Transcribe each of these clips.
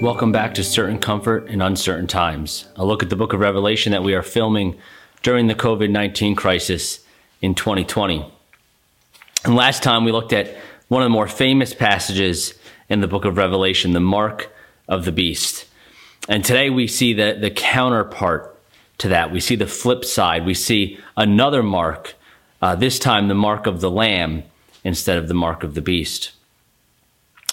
Welcome back to Certain Comfort in Uncertain Times, a look at the book of Revelation that we are filming during the COVID 19 crisis in 2020. And last time we looked at one of the more famous passages in the book of Revelation, the mark of the beast. And today we see the, the counterpart to that. We see the flip side. We see another mark, uh, this time the mark of the lamb instead of the mark of the beast.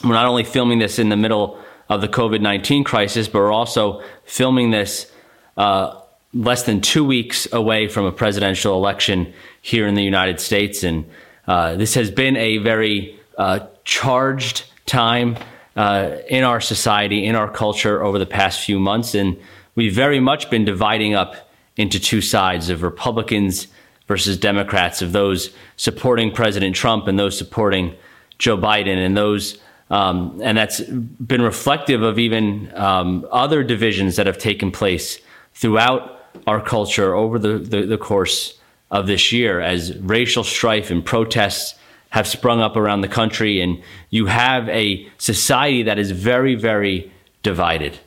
We're not only filming this in the middle of the COVID 19 crisis, but we're also filming this uh, less than two weeks away from a presidential election here in the United States. And uh, this has been a very uh, charged time uh, in our society, in our culture over the past few months. And we've very much been dividing up into two sides of Republicans versus Democrats, of those supporting President Trump and those supporting Joe Biden, and those um, and that's been reflective of even um, other divisions that have taken place throughout our culture over the, the, the course of this year as racial strife and protests have sprung up around the country, and you have a society that is very, very divided.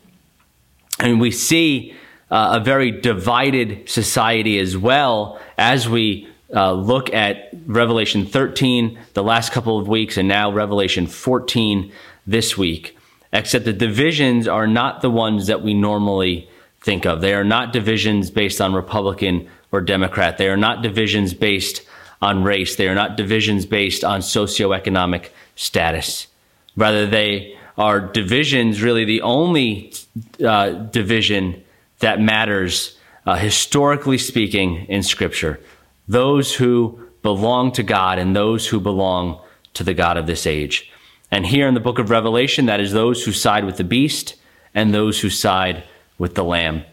And we see uh, a very divided society as well as we uh, look at Revelation 13 the last couple of weeks and now Revelation 14 this week. Except the divisions are not the ones that we normally think of. They are not divisions based on Republican or Democrat. They are not divisions based on race. They are not divisions based on socioeconomic status. Rather, they are divisions, really the only uh, division that matters, uh, historically speaking, in Scripture those who belong to God and those who belong to the God of this age. And here in the book of Revelation, that is those who side with the beast and those who side with the lamb.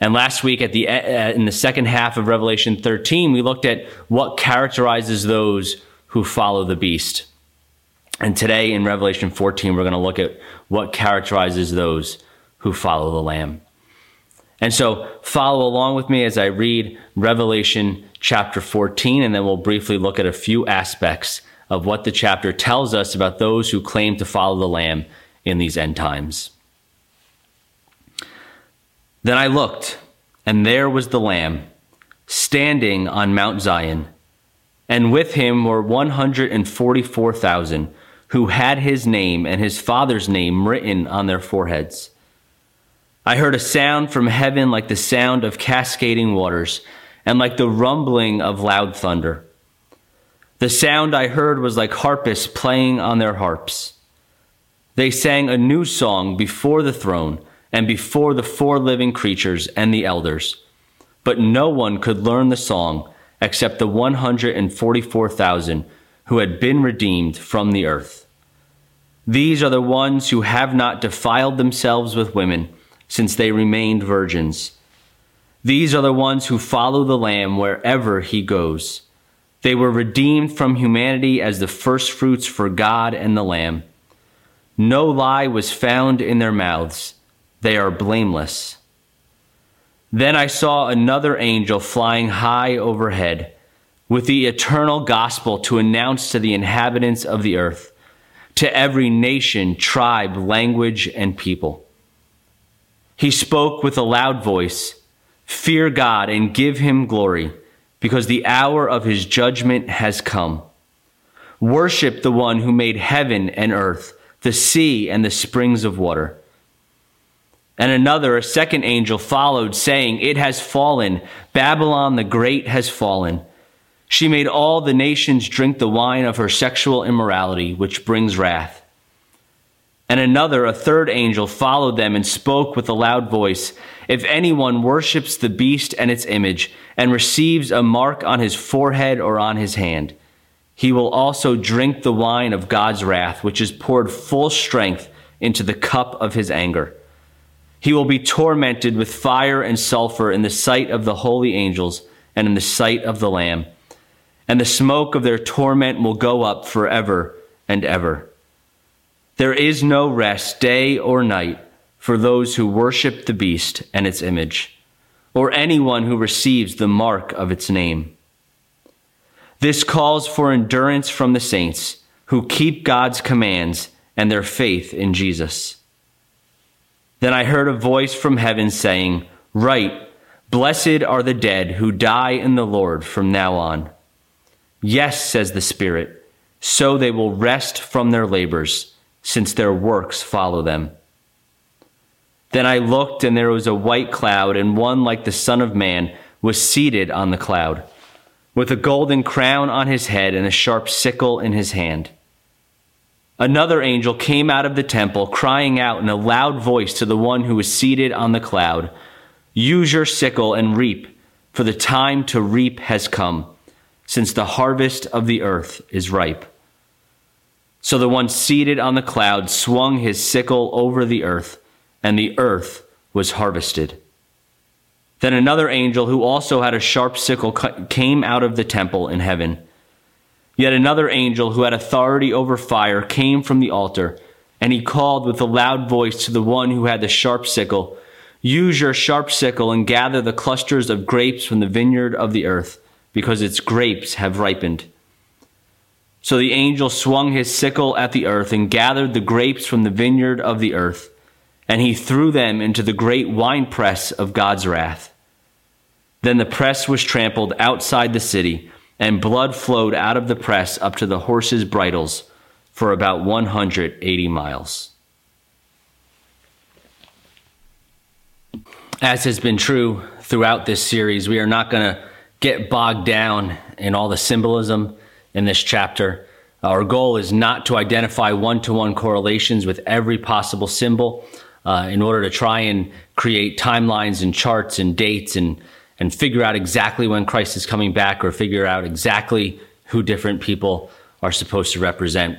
And last week at the uh, in the second half of Revelation 13, we looked at what characterizes those who follow the beast. And today in Revelation 14, we're going to look at what characterizes those who follow the lamb. And so follow along with me as I read Revelation chapter 14, and then we'll briefly look at a few aspects of what the chapter tells us about those who claim to follow the Lamb in these end times. Then I looked, and there was the Lamb standing on Mount Zion, and with him were 144,000 who had his name and his father's name written on their foreheads. I heard a sound from heaven like the sound of cascading waters and like the rumbling of loud thunder. The sound I heard was like harpists playing on their harps. They sang a new song before the throne and before the four living creatures and the elders. But no one could learn the song except the 144,000 who had been redeemed from the earth. These are the ones who have not defiled themselves with women since they remained virgins. These are the ones who follow the Lamb wherever he goes. They were redeemed from humanity as the firstfruits for God and the Lamb. No lie was found in their mouths. They are blameless. Then I saw another angel flying high overhead with the eternal gospel to announce to the inhabitants of the earth, to every nation, tribe, language, and people. He spoke with a loud voice Fear God and give him glory, because the hour of his judgment has come. Worship the one who made heaven and earth, the sea and the springs of water. And another, a second angel, followed, saying, It has fallen. Babylon the Great has fallen. She made all the nations drink the wine of her sexual immorality, which brings wrath. And another, a third angel, followed them and spoke with a loud voice If anyone worships the beast and its image, and receives a mark on his forehead or on his hand, he will also drink the wine of God's wrath, which is poured full strength into the cup of his anger. He will be tormented with fire and sulfur in the sight of the holy angels and in the sight of the Lamb. And the smoke of their torment will go up forever and ever. There is no rest, day or night, for those who worship the beast and its image, or anyone who receives the mark of its name. This calls for endurance from the saints who keep God's commands and their faith in Jesus. Then I heard a voice from heaven saying, Write, Blessed are the dead who die in the Lord from now on. Yes, says the Spirit, so they will rest from their labors, since their works follow them. Then I looked, and there was a white cloud, and one like the Son of Man was seated on the cloud, with a golden crown on his head and a sharp sickle in his hand. Another angel came out of the temple, crying out in a loud voice to the one who was seated on the cloud Use your sickle and reap, for the time to reap has come, since the harvest of the earth is ripe. So the one seated on the cloud swung his sickle over the earth, and the earth was harvested. Then another angel, who also had a sharp sickle, came out of the temple in heaven. Yet another angel, who had authority over fire, came from the altar, and he called with a loud voice to the one who had the sharp sickle Use your sharp sickle and gather the clusters of grapes from the vineyard of the earth, because its grapes have ripened. So the angel swung his sickle at the earth and gathered the grapes from the vineyard of the earth, and he threw them into the great winepress of God's wrath. Then the press was trampled outside the city, and blood flowed out of the press up to the horses' bridles for about 180 miles. As has been true throughout this series, we are not going to get bogged down in all the symbolism in this chapter. Our goal is not to identify one to one correlations with every possible symbol uh, in order to try and create timelines and charts and dates and, and figure out exactly when Christ is coming back or figure out exactly who different people are supposed to represent.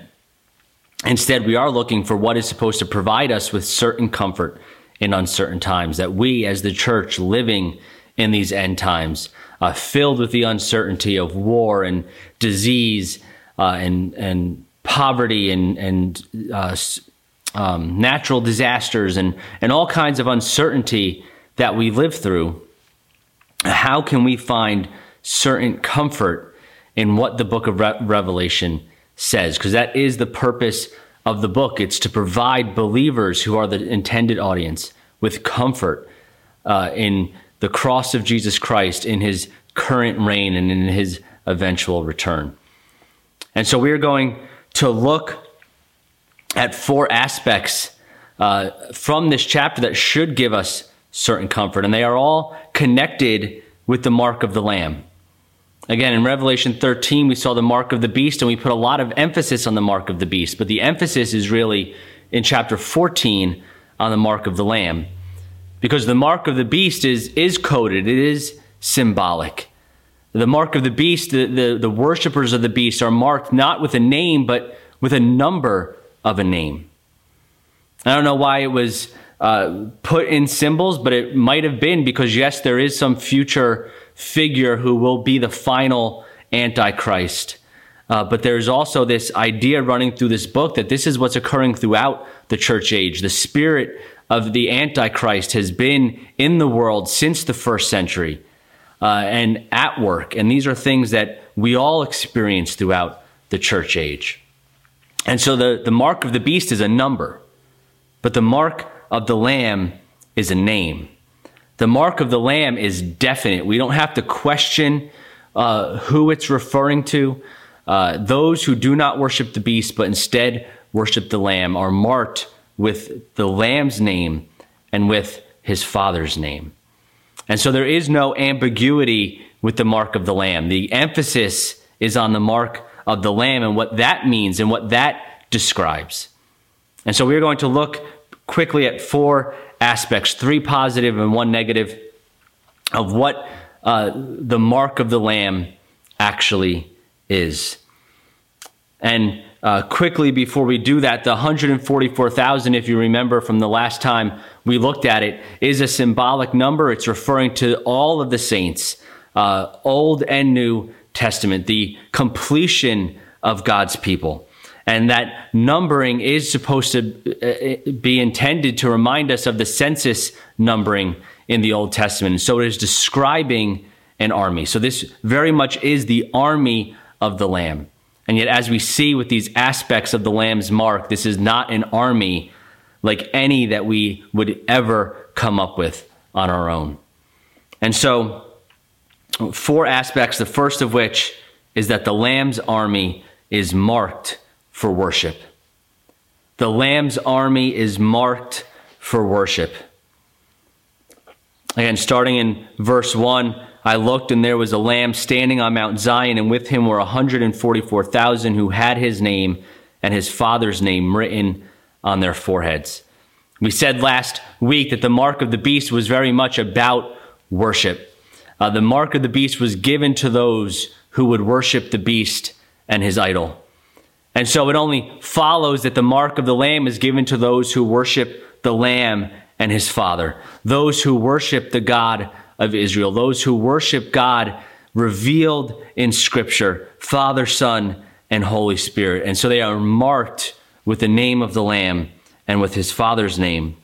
Instead, we are looking for what is supposed to provide us with certain comfort in uncertain times, that we as the church living in these end times, uh, filled with the uncertainty of war and disease uh, and, and poverty and, and uh, um, natural disasters and, and all kinds of uncertainty that we live through, how can we find certain comfort in what the book of Re- Revelation says? Because that is the purpose of the book. It's to provide believers who are the intended audience with comfort uh, in the cross of Jesus Christ, in his current reign, and in his eventual return. And so we are going to look at four aspects uh, from this chapter that should give us certain comfort, and they are all connected with the mark of the Lamb. Again, in Revelation 13, we saw the mark of the beast, and we put a lot of emphasis on the mark of the beast. But the emphasis is really in chapter 14 on the mark of the Lamb. Because the mark of the beast is, is coded, it is symbolic. The mark of the beast, the, the, the worshippers of the beast are marked not with a name, but with a number of a name. I don't know why it was uh, put in symbols, but it might have been because, yes, there is some future figure who will be the final Antichrist. Uh, but there's also this idea running through this book that this is what's occurring throughout the church age. The spirit of the Antichrist has been in the world since the first century uh, and at work. And these are things that we all experience throughout the church age. And so the, the mark of the beast is a number, but the mark of the lamb is a name. The mark of the Lamb is definite. We don't have to question uh, who it's referring to. Uh, those who do not worship the beast, but instead worship the Lamb, are marked with the Lamb's name and with his Father's name. And so there is no ambiguity with the mark of the Lamb. The emphasis is on the mark of the Lamb and what that means and what that describes. And so we're going to look quickly at four aspects three positive and one negative of what uh, the mark of the Lamb actually is. And uh, quickly before we do that, the 144,000, if you remember from the last time we looked at it, is a symbolic number. It's referring to all of the saints, uh, Old and New Testament, the completion of God's people. And that numbering is supposed to uh, be intended to remind us of the census numbering in the Old Testament. So it is describing an army. So this very much is the army of the Lamb. And yet, as we see with these aspects of the Lamb's mark, this is not an army, like any that we would ever come up with on our own. And so, four aspects, the first of which is that the Lamb's army is marked for worship. The Lamb's army is marked for worship. Again, starting in verse 1, I looked and there was a lamb standing on Mount Zion, and with him were 144,000 who had his name and his father's name written on their foreheads. We said last week that the mark of the beast was very much about worship. Uh, the mark of the beast was given to those who would worship the beast and his idol. And so it only follows that the mark of the Lamb is given to those who worship the Lamb and his Father, those who worship the God of Israel, those who worship God revealed in Scripture, Father, Son, and Holy Spirit. And so they are marked with the name of the Lamb and with his Father's name.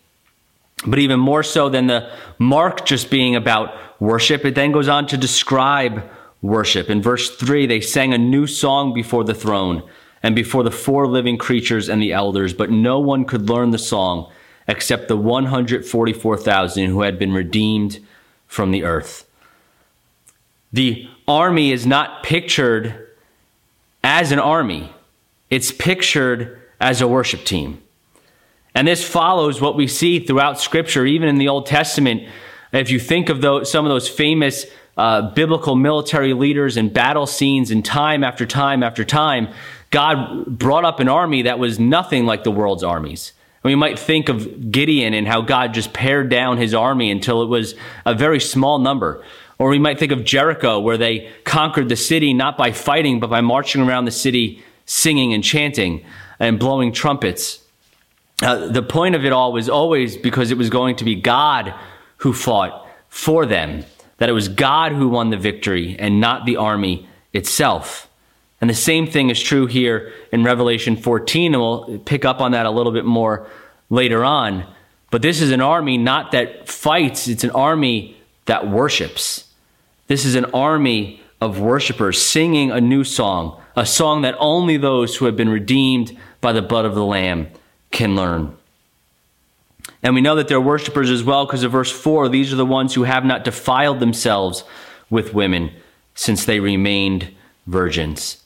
But even more so than the mark just being about worship, it then goes on to describe worship. In verse 3, they sang a new song before the throne and before the four living creatures and the elders, but no one could learn the song except the 144,000 who had been redeemed from the earth. The army is not pictured as an army, it's pictured as a worship team. And this follows what we see throughout Scripture, even in the Old Testament. If you think of those, some of those famous uh, biblical military leaders and battle scenes, and time after time after time, God brought up an army that was nothing like the world's armies. We might think of Gideon and how God just pared down his army until it was a very small number. Or we might think of Jericho, where they conquered the city not by fighting, but by marching around the city singing and chanting and blowing trumpets. Uh, the point of it all was always because it was going to be God who fought for them that it was God who won the victory and not the army itself. And the same thing is true here in Revelation 14, and we'll pick up on that a little bit more later on. But this is an army not that fights, it's an army that worships. This is an army of worshipers singing a new song, a song that only those who have been redeemed by the blood of the Lamb can learn. And we know that they're worshipers as well because of verse 4 these are the ones who have not defiled themselves with women since they remained virgins.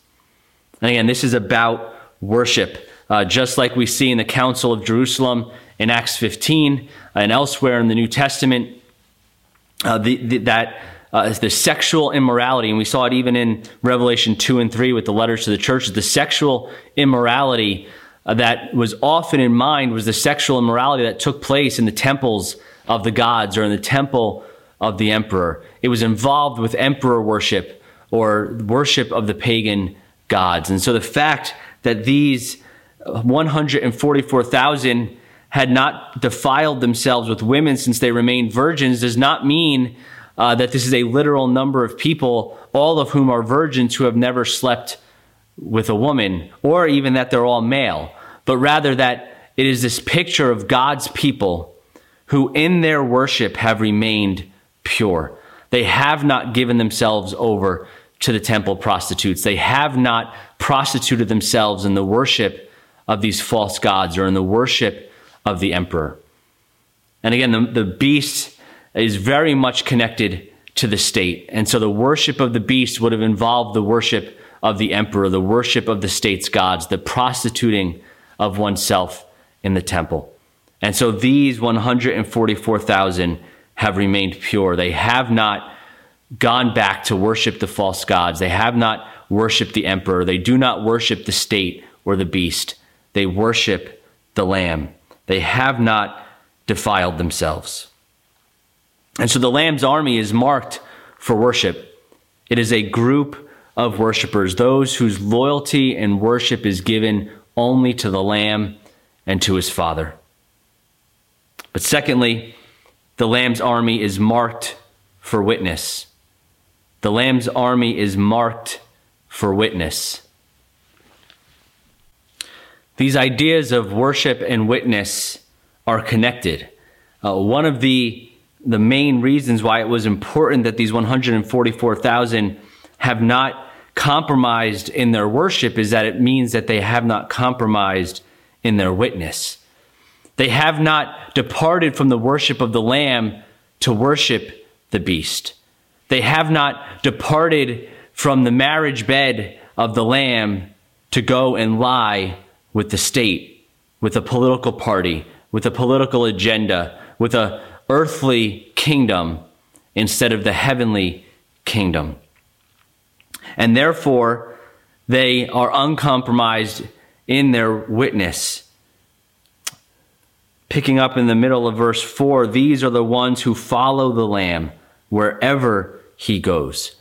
And again, this is about worship, uh, just like we see in the Council of Jerusalem in Acts 15 and elsewhere in the New Testament, uh, the, the, that uh, the sexual immorality, and we saw it even in Revelation 2 and 3 with the letters to the churches, the sexual immorality uh, that was often in mind was the sexual immorality that took place in the temples of the gods or in the temple of the emperor. It was involved with emperor worship or worship of the pagan gods. And so the fact that these 144,000 had not defiled themselves with women since they remained virgins does not mean uh, that this is a literal number of people, all of whom are virgins who have never slept with a woman, or even that they're all male but rather that it is this picture of God's people who in their worship have remained pure. They have not given themselves over to the temple prostitutes. They have not prostituted themselves in the worship of these false gods or in the worship of the emperor. And again, the, the beast is very much connected to the state. And so the worship of the beast would have involved the worship of the emperor, the worship of the state's gods, the prostituting of oneself in the temple. And so these 144,000 have remained pure. They have not gone back to worship the false gods. They have not worshiped the emperor. They do not worship the state or the beast. They worship the lamb. They have not defiled themselves. And so the lamb's army is marked for worship. It is a group of worshipers, those whose loyalty and worship is given only to the Lamb and to his Father. But secondly, the Lamb's army is marked for witness. The Lamb's army is marked for witness. These ideas of worship and witness are connected. Uh, one of the, the main reasons why it was important that these 144,000 have not compromised in their worship is that it means that they have not compromised in their witness. They have not departed from the worship of the Lamb to worship the beast. They have not departed from the marriage bed of the Lamb to go and lie with the state, with a political party, with a political agenda, with a earthly kingdom instead of the heavenly kingdom. And therefore, they are uncompromised in their witness. Picking up in the middle of verse 4 these are the ones who follow the Lamb wherever he goes.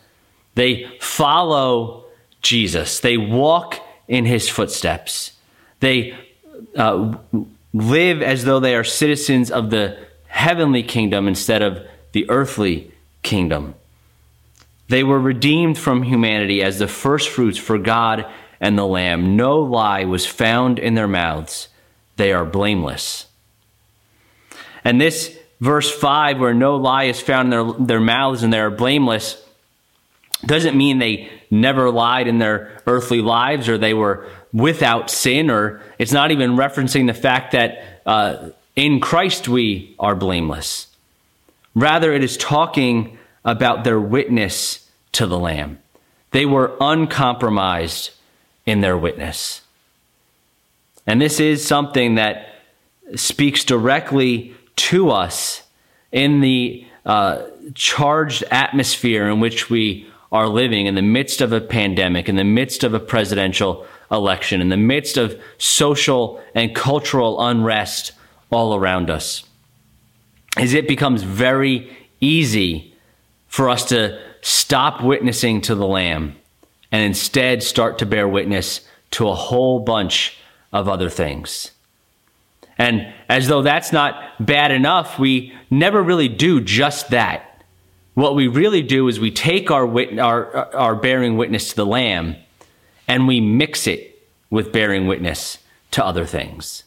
They follow Jesus, they walk in his footsteps. They uh, live as though they are citizens of the heavenly kingdom instead of the earthly kingdom. They were redeemed from humanity as the firstfruits for God and the Lamb. No lie was found in their mouths. They are blameless. And this verse 5, where no lie is found in their, their mouths and they are blameless, doesn't mean they never lied in their earthly lives or they were without sin, or it's not even referencing the fact that uh, in Christ we are blameless. Rather, it is talking about their witness to the Lamb. They were uncompromised in their witness. And this is something that speaks directly to us in the uh, charged atmosphere in which we are living in the midst of a pandemic, in the midst of a presidential election, in the midst of social and cultural unrest all around us. Is it becomes very easy for us to stop witnessing to the Lamb and instead start to bear witness to a whole bunch of other things. And as though that's not bad enough, we never really do just that. What we really do is we take our, wit- our, our bearing witness to the Lamb and we mix it with bearing witness to other things.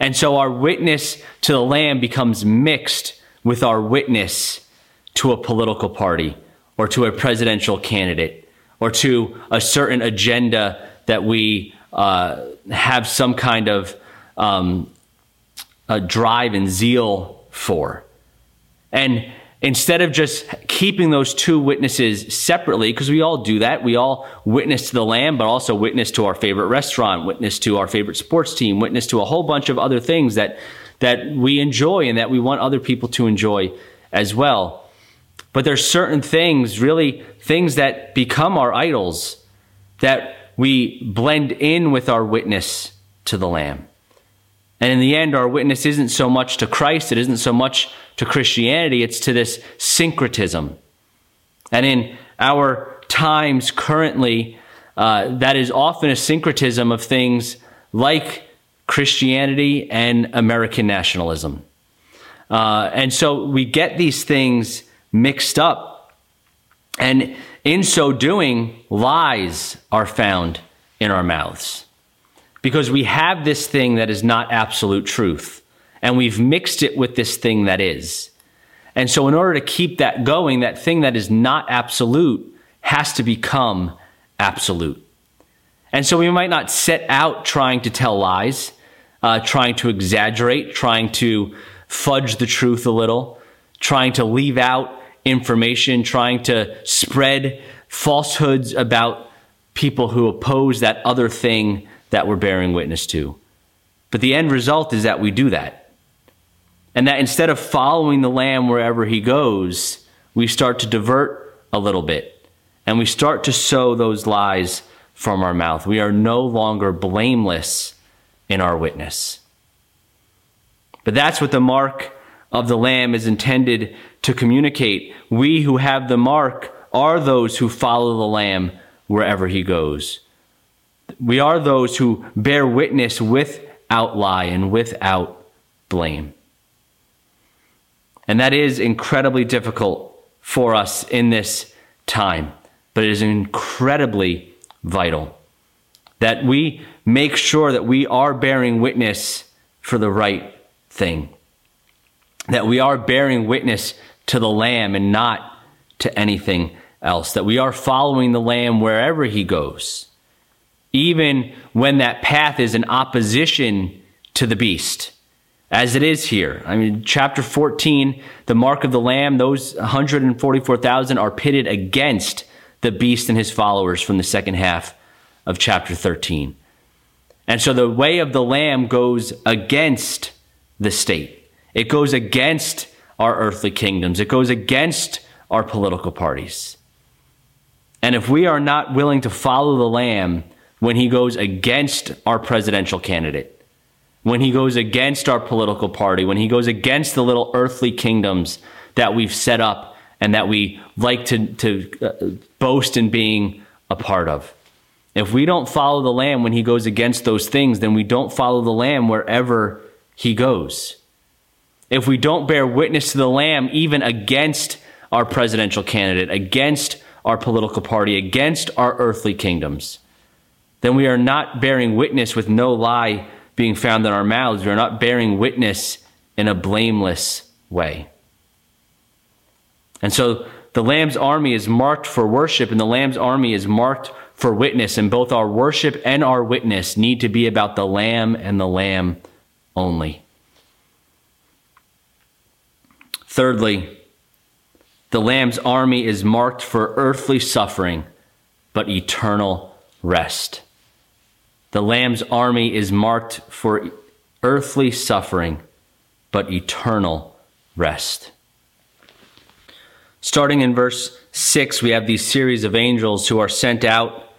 And so our witness to the Lamb becomes mixed with our witness to a political party or to a presidential candidate or to a certain agenda that we uh, have some kind of um, a drive and zeal for. And instead of just keeping those two witnesses separately, because we all do that, we all witness to the Lamb, but also witness to our favorite restaurant, witness to our favorite sports team, witness to a whole bunch of other things that that we enjoy and that we want other people to enjoy as well. But there's certain things, really things that become our idols that we blend in with our witness to the Lamb. And in the end, our witness isn't so much to Christ, it isn't so much to Christianity, it's to this syncretism. And in our times currently, uh, that is often a syncretism of things like Christianity and American nationalism. Uh, and so we get these things mixed up. And in so doing, lies are found in our mouths. Because we have this thing that is not absolute truth, and we've mixed it with this thing that is. And so, in order to keep that going, that thing that is not absolute has to become absolute. And so, we might not set out trying to tell lies, uh, trying to exaggerate, trying to fudge the truth a little, trying to leave out information, trying to spread falsehoods about people who oppose that other thing that we're bearing witness to. But the end result is that we do that. And that instead of following the Lamb wherever he goes, we start to divert a little bit and we start to sow those lies from our mouth. We are no longer blameless in our witness. But that's what the mark of the Lamb is intended to communicate. We who have the mark are those who follow the Lamb wherever he goes. We are those who bear witness without lie and without blame. And that is incredibly difficult for us in this time, but it is incredibly vital that we make sure that we are bearing witness for the right thing that we are bearing witness to the Lamb and not to anything else, that we are following the Lamb wherever he goes, even when that path is in opposition to the beast. as it is here. I mean, chapter 14, the mark of the Lamb, those 144,000 are pitted against the beast and his followers from the second half of chapter 13. And so the way of the Lamb goes against the state, it goes against our earthly kingdoms, it goes against our political parties. And if we are not willing to follow the Lamb when he goes against our presidential candidate, when he goes against our political party, when he goes against the little earthly kingdoms that we've set up and that we like to, to uh, boast in being a part of. If we don't follow the Lamb when he goes against those things, then we don't follow the Lamb wherever he goes. If we don't bear witness to the Lamb, even against our presidential candidate, against our political party, against our earthly kingdoms, then we are not bearing witness with no lie being found in our mouths. We are not bearing witness in a blameless way. And so the Lamb's army is marked for worship, and the Lamb's army is marked for witness. And both our worship and our witness need to be about the Lamb and the Lamb only. Thirdly, the Lamb's army is marked for earthly suffering, but eternal rest. The Lamb's army is marked for earthly suffering, but eternal rest. Starting in verse 6, we have these series of angels who are sent out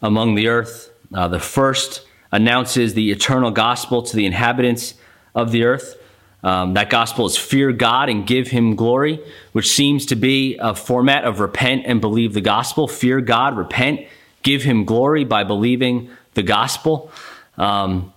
among the earth. Uh, the first announces the eternal gospel to the inhabitants of the earth. Um, that gospel is fear God and give him glory, which seems to be a format of repent and believe the gospel. Fear God, repent, give him glory by believing the gospel. Um,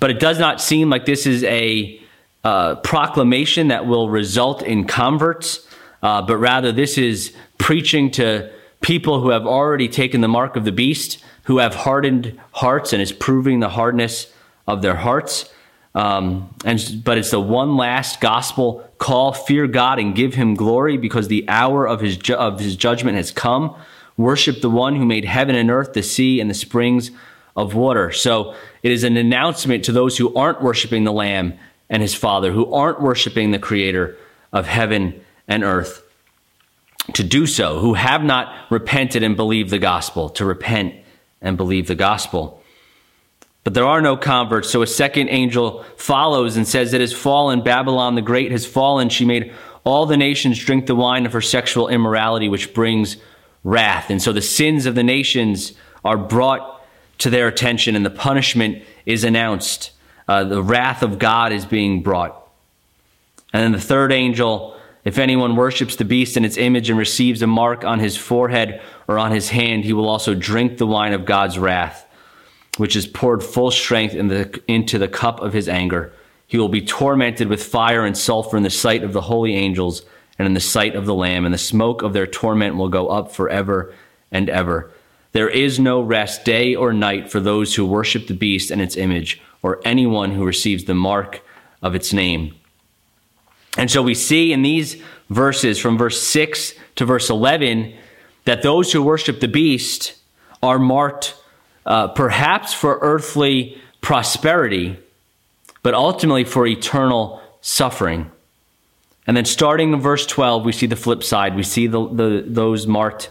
but it does not seem like this is a uh, proclamation that will result in converts, uh, but rather this is preaching to people who have already taken the mark of the beast, who have hardened hearts, and is proving the hardness of their hearts. Um, and but it's the one last gospel call: fear God and give Him glory, because the hour of His ju- of His judgment has come. Worship the one who made heaven and earth, the sea, and the springs of water. So it is an announcement to those who aren't worshiping the Lamb and his Father, who aren't worshiping the Creator of heaven and earth, to do so, who have not repented and believed the gospel, to repent and believe the gospel. But there are no converts, so a second angel follows and says, It has fallen, Babylon the Great has fallen. She made all the nations drink the wine of her sexual immorality, which brings wrath. And so the sins of the nations are brought to their attention and the punishment is announced. Uh, the wrath of God is being brought. And then the third angel, if anyone worships the beast in its image and receives a mark on his forehead or on his hand, he will also drink the wine of God's wrath, which is poured full strength in the, into the cup of his anger. He will be tormented with fire and sulfur in the sight of the holy angels and in the sight of the Lamb, and the smoke of their torment will go up forever and ever. There is no rest day or night for those who worship the beast and its image, or anyone who receives the mark of its name. And so we see in these verses from verse 6 to verse 11 that those who worship the beast are marked uh, perhaps for earthly prosperity, but ultimately for eternal suffering. And then starting in verse 12, we see the flip side. We see the, the, those marked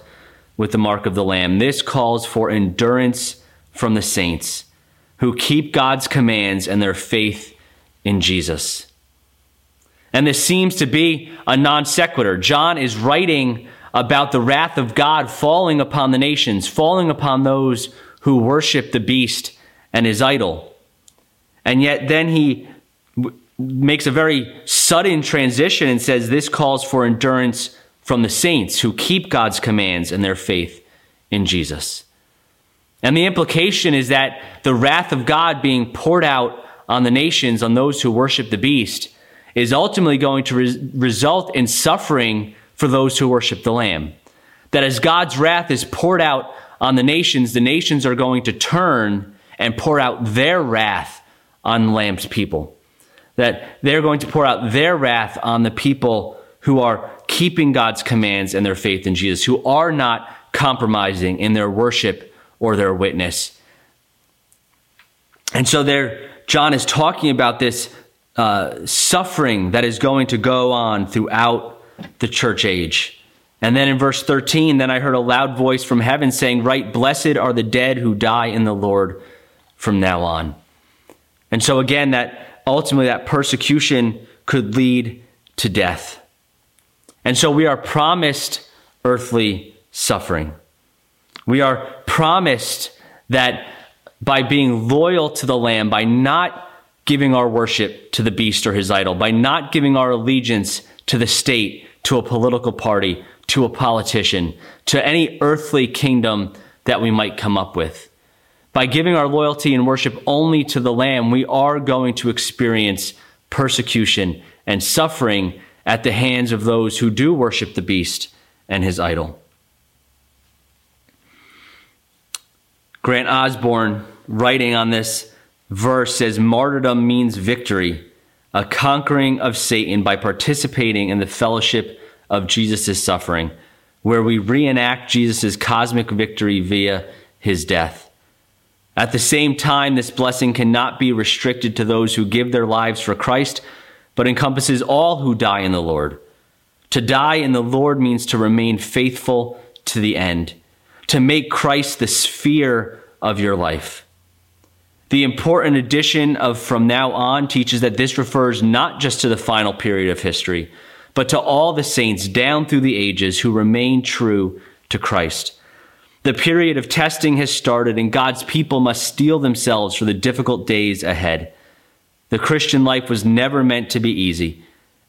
with the mark of the Lamb. This calls for endurance from the saints who keep God's commands and their faith in Jesus. And this seems to be a non sequitur. John is writing about the wrath of God falling upon the nations, falling upon those who worship the beast and his idol. And yet then he w- makes a very sudden transition and says this calls for endurance from the saints who keep God's commands and their faith in Jesus. And the implication is that the wrath of God being poured out on the nations, on those who worship the beast, is ultimately going to re- result in suffering for those who worship the Lamb. That as God's wrath is poured out on the nations, the nations are going to turn and pour out their wrath on Lamb's people. That they're going to pour out their wrath on the people who are keeping God's commands and their faith in Jesus, who are not compromising in their worship or their witness. And so there, John is talking about this uh, suffering that is going to go on throughout the church age. And then in verse 13, then I heard a loud voice from heaven saying, Write, blessed are the dead who die in the Lord from now on. And so again, that ultimately that persecution could lead to death. And so we are promised earthly suffering. We are promised that by being loyal to the Lamb, by not giving our worship to the beast or his idol, by not giving our allegiance to the state, to a political party, to a politician, to any earthly kingdom that we might come up with. By giving our loyalty and worship only to the Lamb, we are going to experience persecution and suffering at the hands of those who do worship the beast and his idol. Grant Osborne, writing on this verse, says martyrdom means victory, a conquering of Satan by participating in the fellowship of Jesus' suffering, where we reenact Jesus' cosmic victory via his death. At the same time, this blessing cannot be restricted to those who give their lives for Christ, but encompasses all who die in the Lord. To die in the Lord means to remain faithful to the end, to make Christ the sphere of your life. The important addition of from now on teaches that this refers not just to the final period of history, but to all the saints down through the ages who remain true to Christ. The period of testing has started, and God's people must steel themselves for the difficult days ahead. The Christian life was never meant to be easy.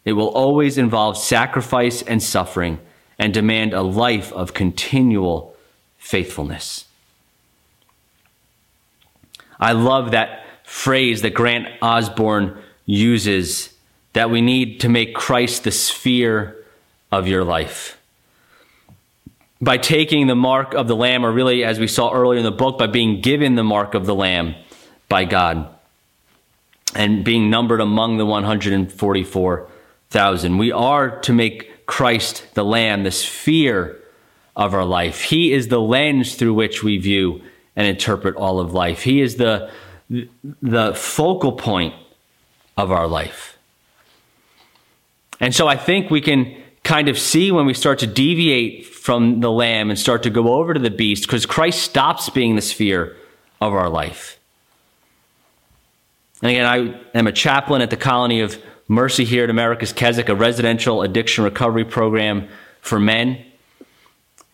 It will always involve sacrifice and suffering and demand a life of continual faithfulness. I love that phrase that Grant Osborne uses that we need to make Christ the sphere of your life. By taking the mark of the Lamb, or really, as we saw earlier in the book, by being given the mark of the Lamb by God and being numbered among the 144,000. We are to make Christ the Lamb the sphere of our life. He is the lens through which we view and interpret all of life. He is the, the focal point of our life. And so I think we can kind of see when we start to deviate from the lamb and start to go over to the beast because Christ stops being the sphere of our life. And again, I am a chaplain at the Colony of Mercy here at America's Keswick, a residential addiction recovery program for men.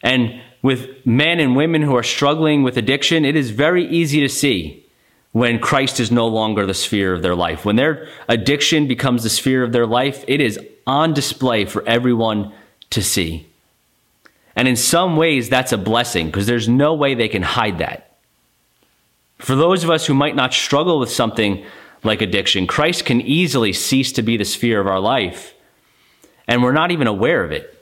And with men and women who are struggling with addiction, it is very easy to see when Christ is no longer the sphere of their life. When their addiction becomes the sphere of their life, it is on display for everyone to see. And in some ways, that's a blessing because there's no way they can hide that. For those of us who might not struggle with something like addiction, Christ can easily cease to be the sphere of our life, and we're not even aware of it.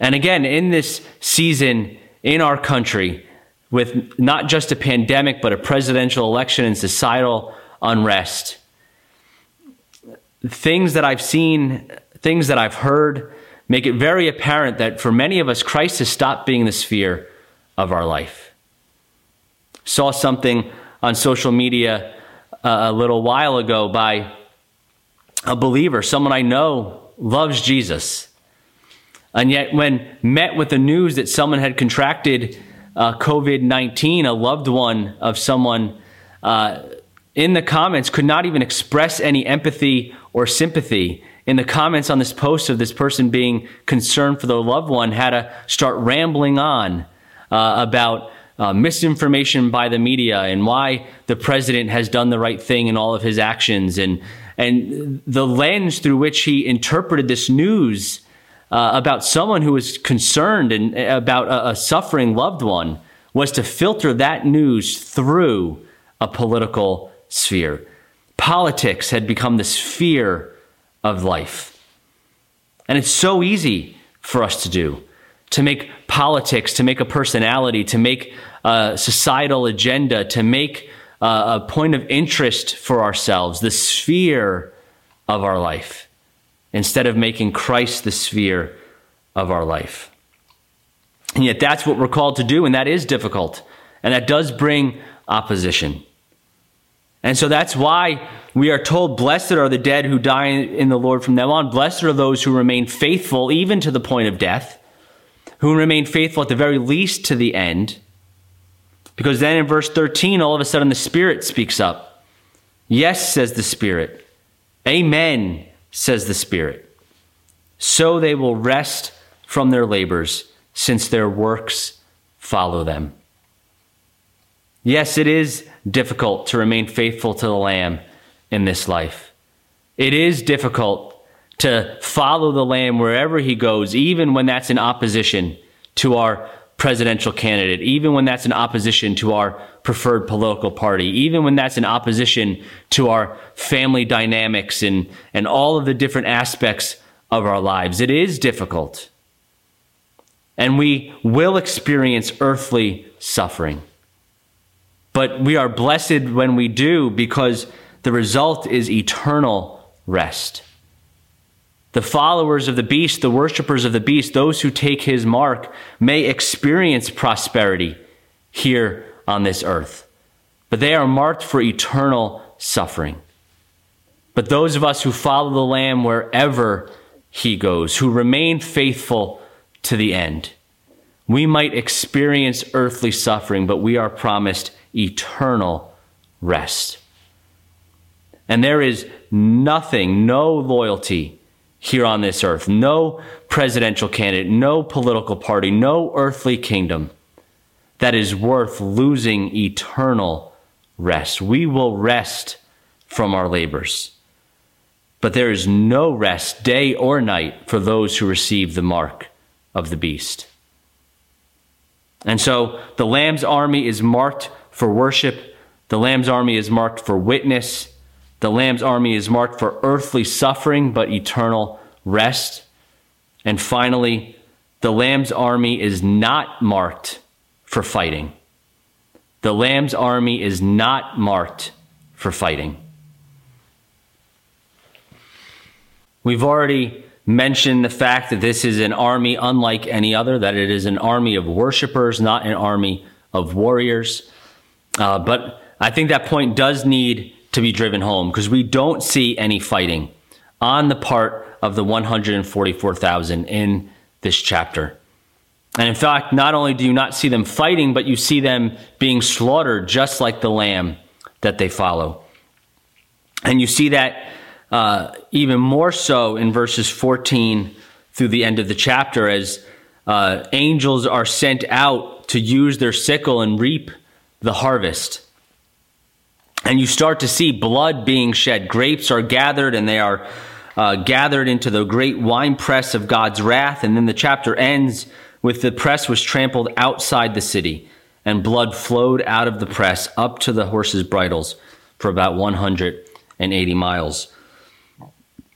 And again, in this season in our country, with not just a pandemic, but a presidential election and societal unrest, things that I've seen, things that I've heard, make it very apparent that for many of us, Christ has stopped being the sphere of our life saw something on social media uh, a little while ago by a believer, someone I know loves Jesus. And yet, when met with the news that someone had contracted uh, COVID 19, a loved one of someone uh, in the comments could not even express any empathy or sympathy. In the comments on this post of this person being concerned for their loved one, had to start rambling on uh, about uh, misinformation by the media and why the president has done the right thing in all of his actions and and the lens through which he interpreted this news uh, about someone who was concerned and uh, about a, a suffering loved one was to filter that news through a political sphere. Politics had become the sphere of life. And it's so easy for us to do to make politics, to make a personality, to make a societal agenda, to make uh, a point of interest for ourselves, the sphere of our life, instead of making Christ the sphere of our life. And yet, that's what we're called to do, and that is difficult, and that does bring opposition. And so that's why we are told, Blessed are the dead who die in the Lord from now on. Blessed are those who remain faithful even to the point of death, who remain faithful at the very least to the end. Because then in verse 13, all of a sudden the Spirit speaks up. Yes, says the Spirit. Amen, says the Spirit. So they will rest from their labors, since their works follow them. Yes, it is difficult to remain faithful to the Lamb in this life. It is difficult to follow the Lamb wherever he goes, even when that's in opposition to our presidential candidate, even when that's in opposition to our preferred political party, even when that's in opposition to our family dynamics and, and all of the different aspects of our lives. It is difficult. And we will experience earthly suffering. But we are blessed when we do because the result is eternal rest. The followers of the beast, the worshippers of the beast, those who take his mark, may experience prosperity here on this earth, but they are marked for eternal suffering. But those of us who follow the Lamb wherever he goes, who remain faithful to the end, we might experience earthly suffering, but we are promised eternal rest. And there is nothing, no loyalty here on this earth, no presidential candidate, no political party, no earthly kingdom that is worth losing eternal rest. We will rest from our labors. But there is no rest, day or night, for those who receive the mark of the beast. And so the Lamb's army is marked for worship. The Lamb's army is marked for witness. The Lamb's army is marked for earthly suffering, but eternal rest. And finally, the Lamb's army is not marked for fighting. The Lamb's army is not marked for fighting. We've already mentioned the fact that this is an army unlike any other, that it is an army of worshipers, not an army of warriors. Uh, but I think that point does need to be driven home because we don't see any fighting on the part of the 144,000 in this chapter. And in fact, not only do you not see them fighting, but you see them being slaughtered just like the lamb that they follow. And you see that uh, even more so in verses 14 through the end of the chapter as uh, angels are sent out to use their sickle and reap the harvest. And you start to see blood being shed. Grapes are gathered and they are uh, gathered into the great winepress of God's wrath. And then the chapter ends with the press was trampled outside the city, and blood flowed out of the press up to the horses' bridles for about 180 miles.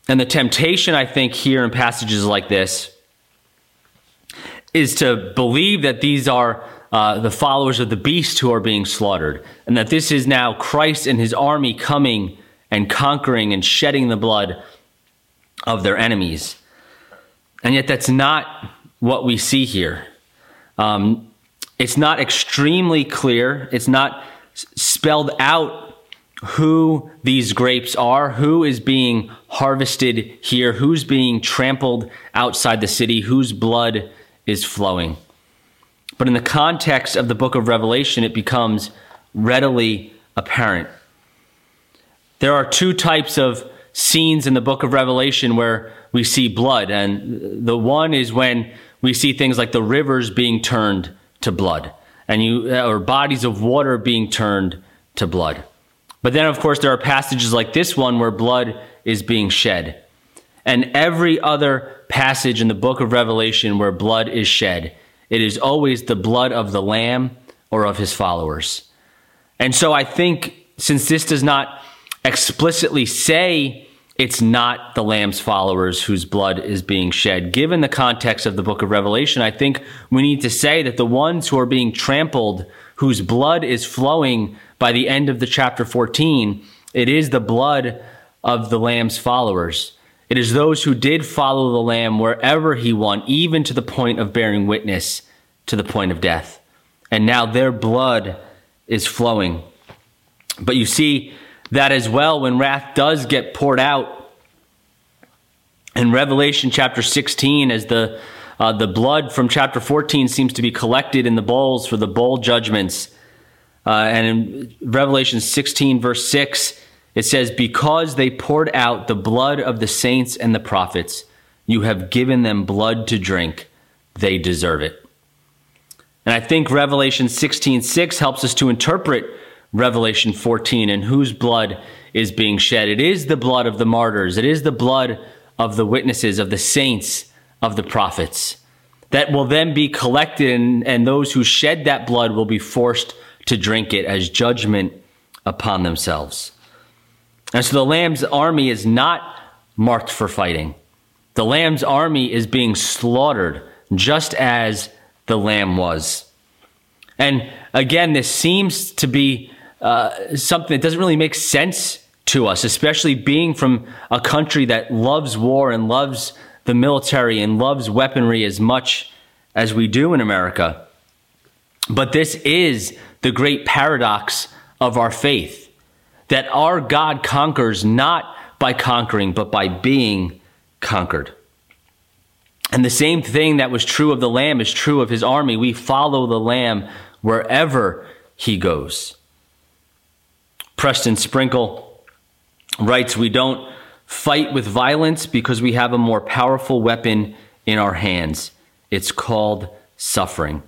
And the temptation, I think, here in passages like this is to believe that these are uh, the followers of the beast who are being slaughtered, and that this is now Christ and his army coming and conquering and shedding the blood of their enemies. And yet, that's not what we see here. Um, it's not extremely clear, it's not spelled out who these grapes are, who is being harvested here, who's being trampled outside the city, whose blood is flowing. But in the context of the book of Revelation, it becomes readily apparent. There are two types of scenes in the book of Revelation where we see blood. And the one is when we see things like the rivers being turned to blood and you, or bodies of water being turned to blood. But then, of course, there are passages like this one where blood is being shed. And every other passage in the book of Revelation where blood is shed it is always the blood of the Lamb or of his followers. And so I think since this does not explicitly say it's not the Lamb's followers whose blood is being shed, given the context of the book of Revelation, I think we need to say that the ones who are being trampled, whose blood is flowing by the end of the chapter 14, it is the blood of the Lamb's followers. It is those who did follow the Lamb wherever he went, even to the point of bearing witness to the point of death. And now their blood is flowing. But you see, that as well when wrath does get poured out. In Revelation chapter 16, as the uh, the blood from chapter 14 seems to be collected in the bowls for the bowl judgments. Uh, and in Revelation 16, verse 6, it says, Because they poured out the blood of the saints and the prophets, you have given them blood to drink. They deserve it. And I think Revelation 16, 6 helps us to interpret Revelation 14 and whose blood is being shed. It is the blood of the martyrs, it is the blood of the witnesses, of the saints of the prophets that will then be collected, and, and those who shed that blood will be forced to drink it as judgment upon themselves. And so the Lamb's army is not marked for fighting. The Lamb's army is being slaughtered just as the Lamb was. And again, this seems to be uh, something that doesn't really make sense to us, especially being from a country that loves war and loves the military and loves weaponry as much as we do in America. But this is the great paradox of our faith that our God conquers not by conquering, but by being conquered. And the same thing that was true of the Lamb is true of his army. We follow the Lamb wherever he goes. Preston Sprinkle writes We don't fight with violence because we have a more powerful weapon in our hands. It's called suffering.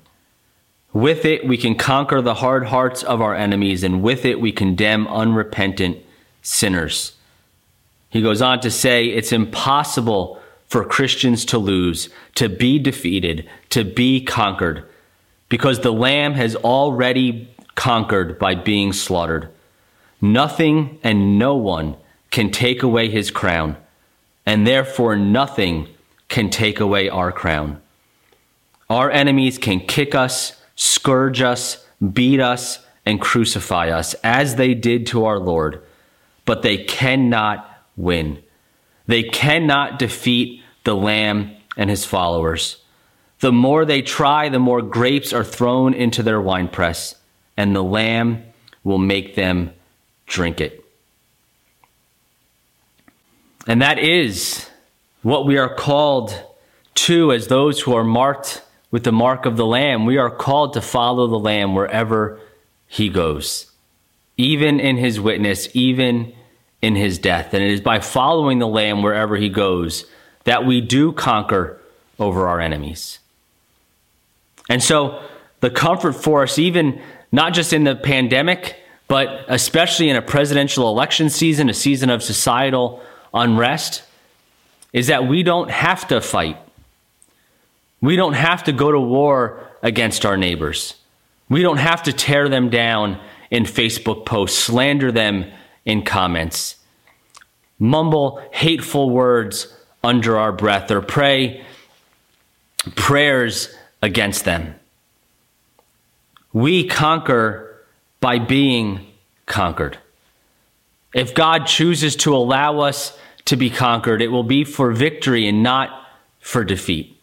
With it, we can conquer the hard hearts of our enemies, and with it, we condemn unrepentant sinners. He goes on to say it's impossible for Christians to lose, to be defeated, to be conquered, because the Lamb has already conquered by being slaughtered. Nothing and no one can take away his crown, and therefore nothing can take away our crown. Our enemies can kick us, scourge us, beat us, and crucify us, as they did to our Lord, but they cannot win. They cannot defeat the Lamb and his followers. The more they try, the more grapes are thrown into their winepress, and the Lamb will make them drink it. And that is what we are called to as those who are marked with the mark of the Lamb. We are called to follow the Lamb wherever he goes, even in his witness, even in his death. And it is by following the Lamb wherever he goes that we do conquer over our enemies. And so the comfort for us, even not just in the pandemic, but especially in a presidential election season, a season of societal unrest is that we don't have to fight. We don't have to go to war against our neighbors. We don't have to tear them down in Facebook posts, slander them in comments, mumble hateful words under our breath, or pray prayers against them. We conquer by being conquered. If God chooses to allow us to be conquered. It will be for victory and not for defeat.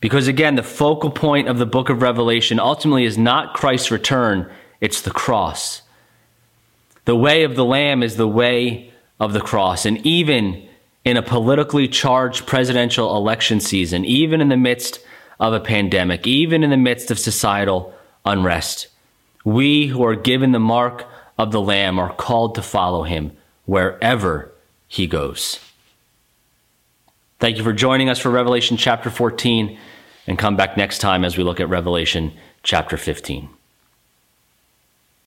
Because again, the focal point of the book of Revelation ultimately is not Christ's return, it's the cross. The way of the Lamb is the way of the cross. And even in a politically charged presidential election season, even in the midst of a pandemic, even in the midst of societal unrest, we who are given the mark of the Lamb are called to follow him wherever he goes. Thank you for joining us for Revelation chapter 14, and come back next time as we look at Revelation chapter 15.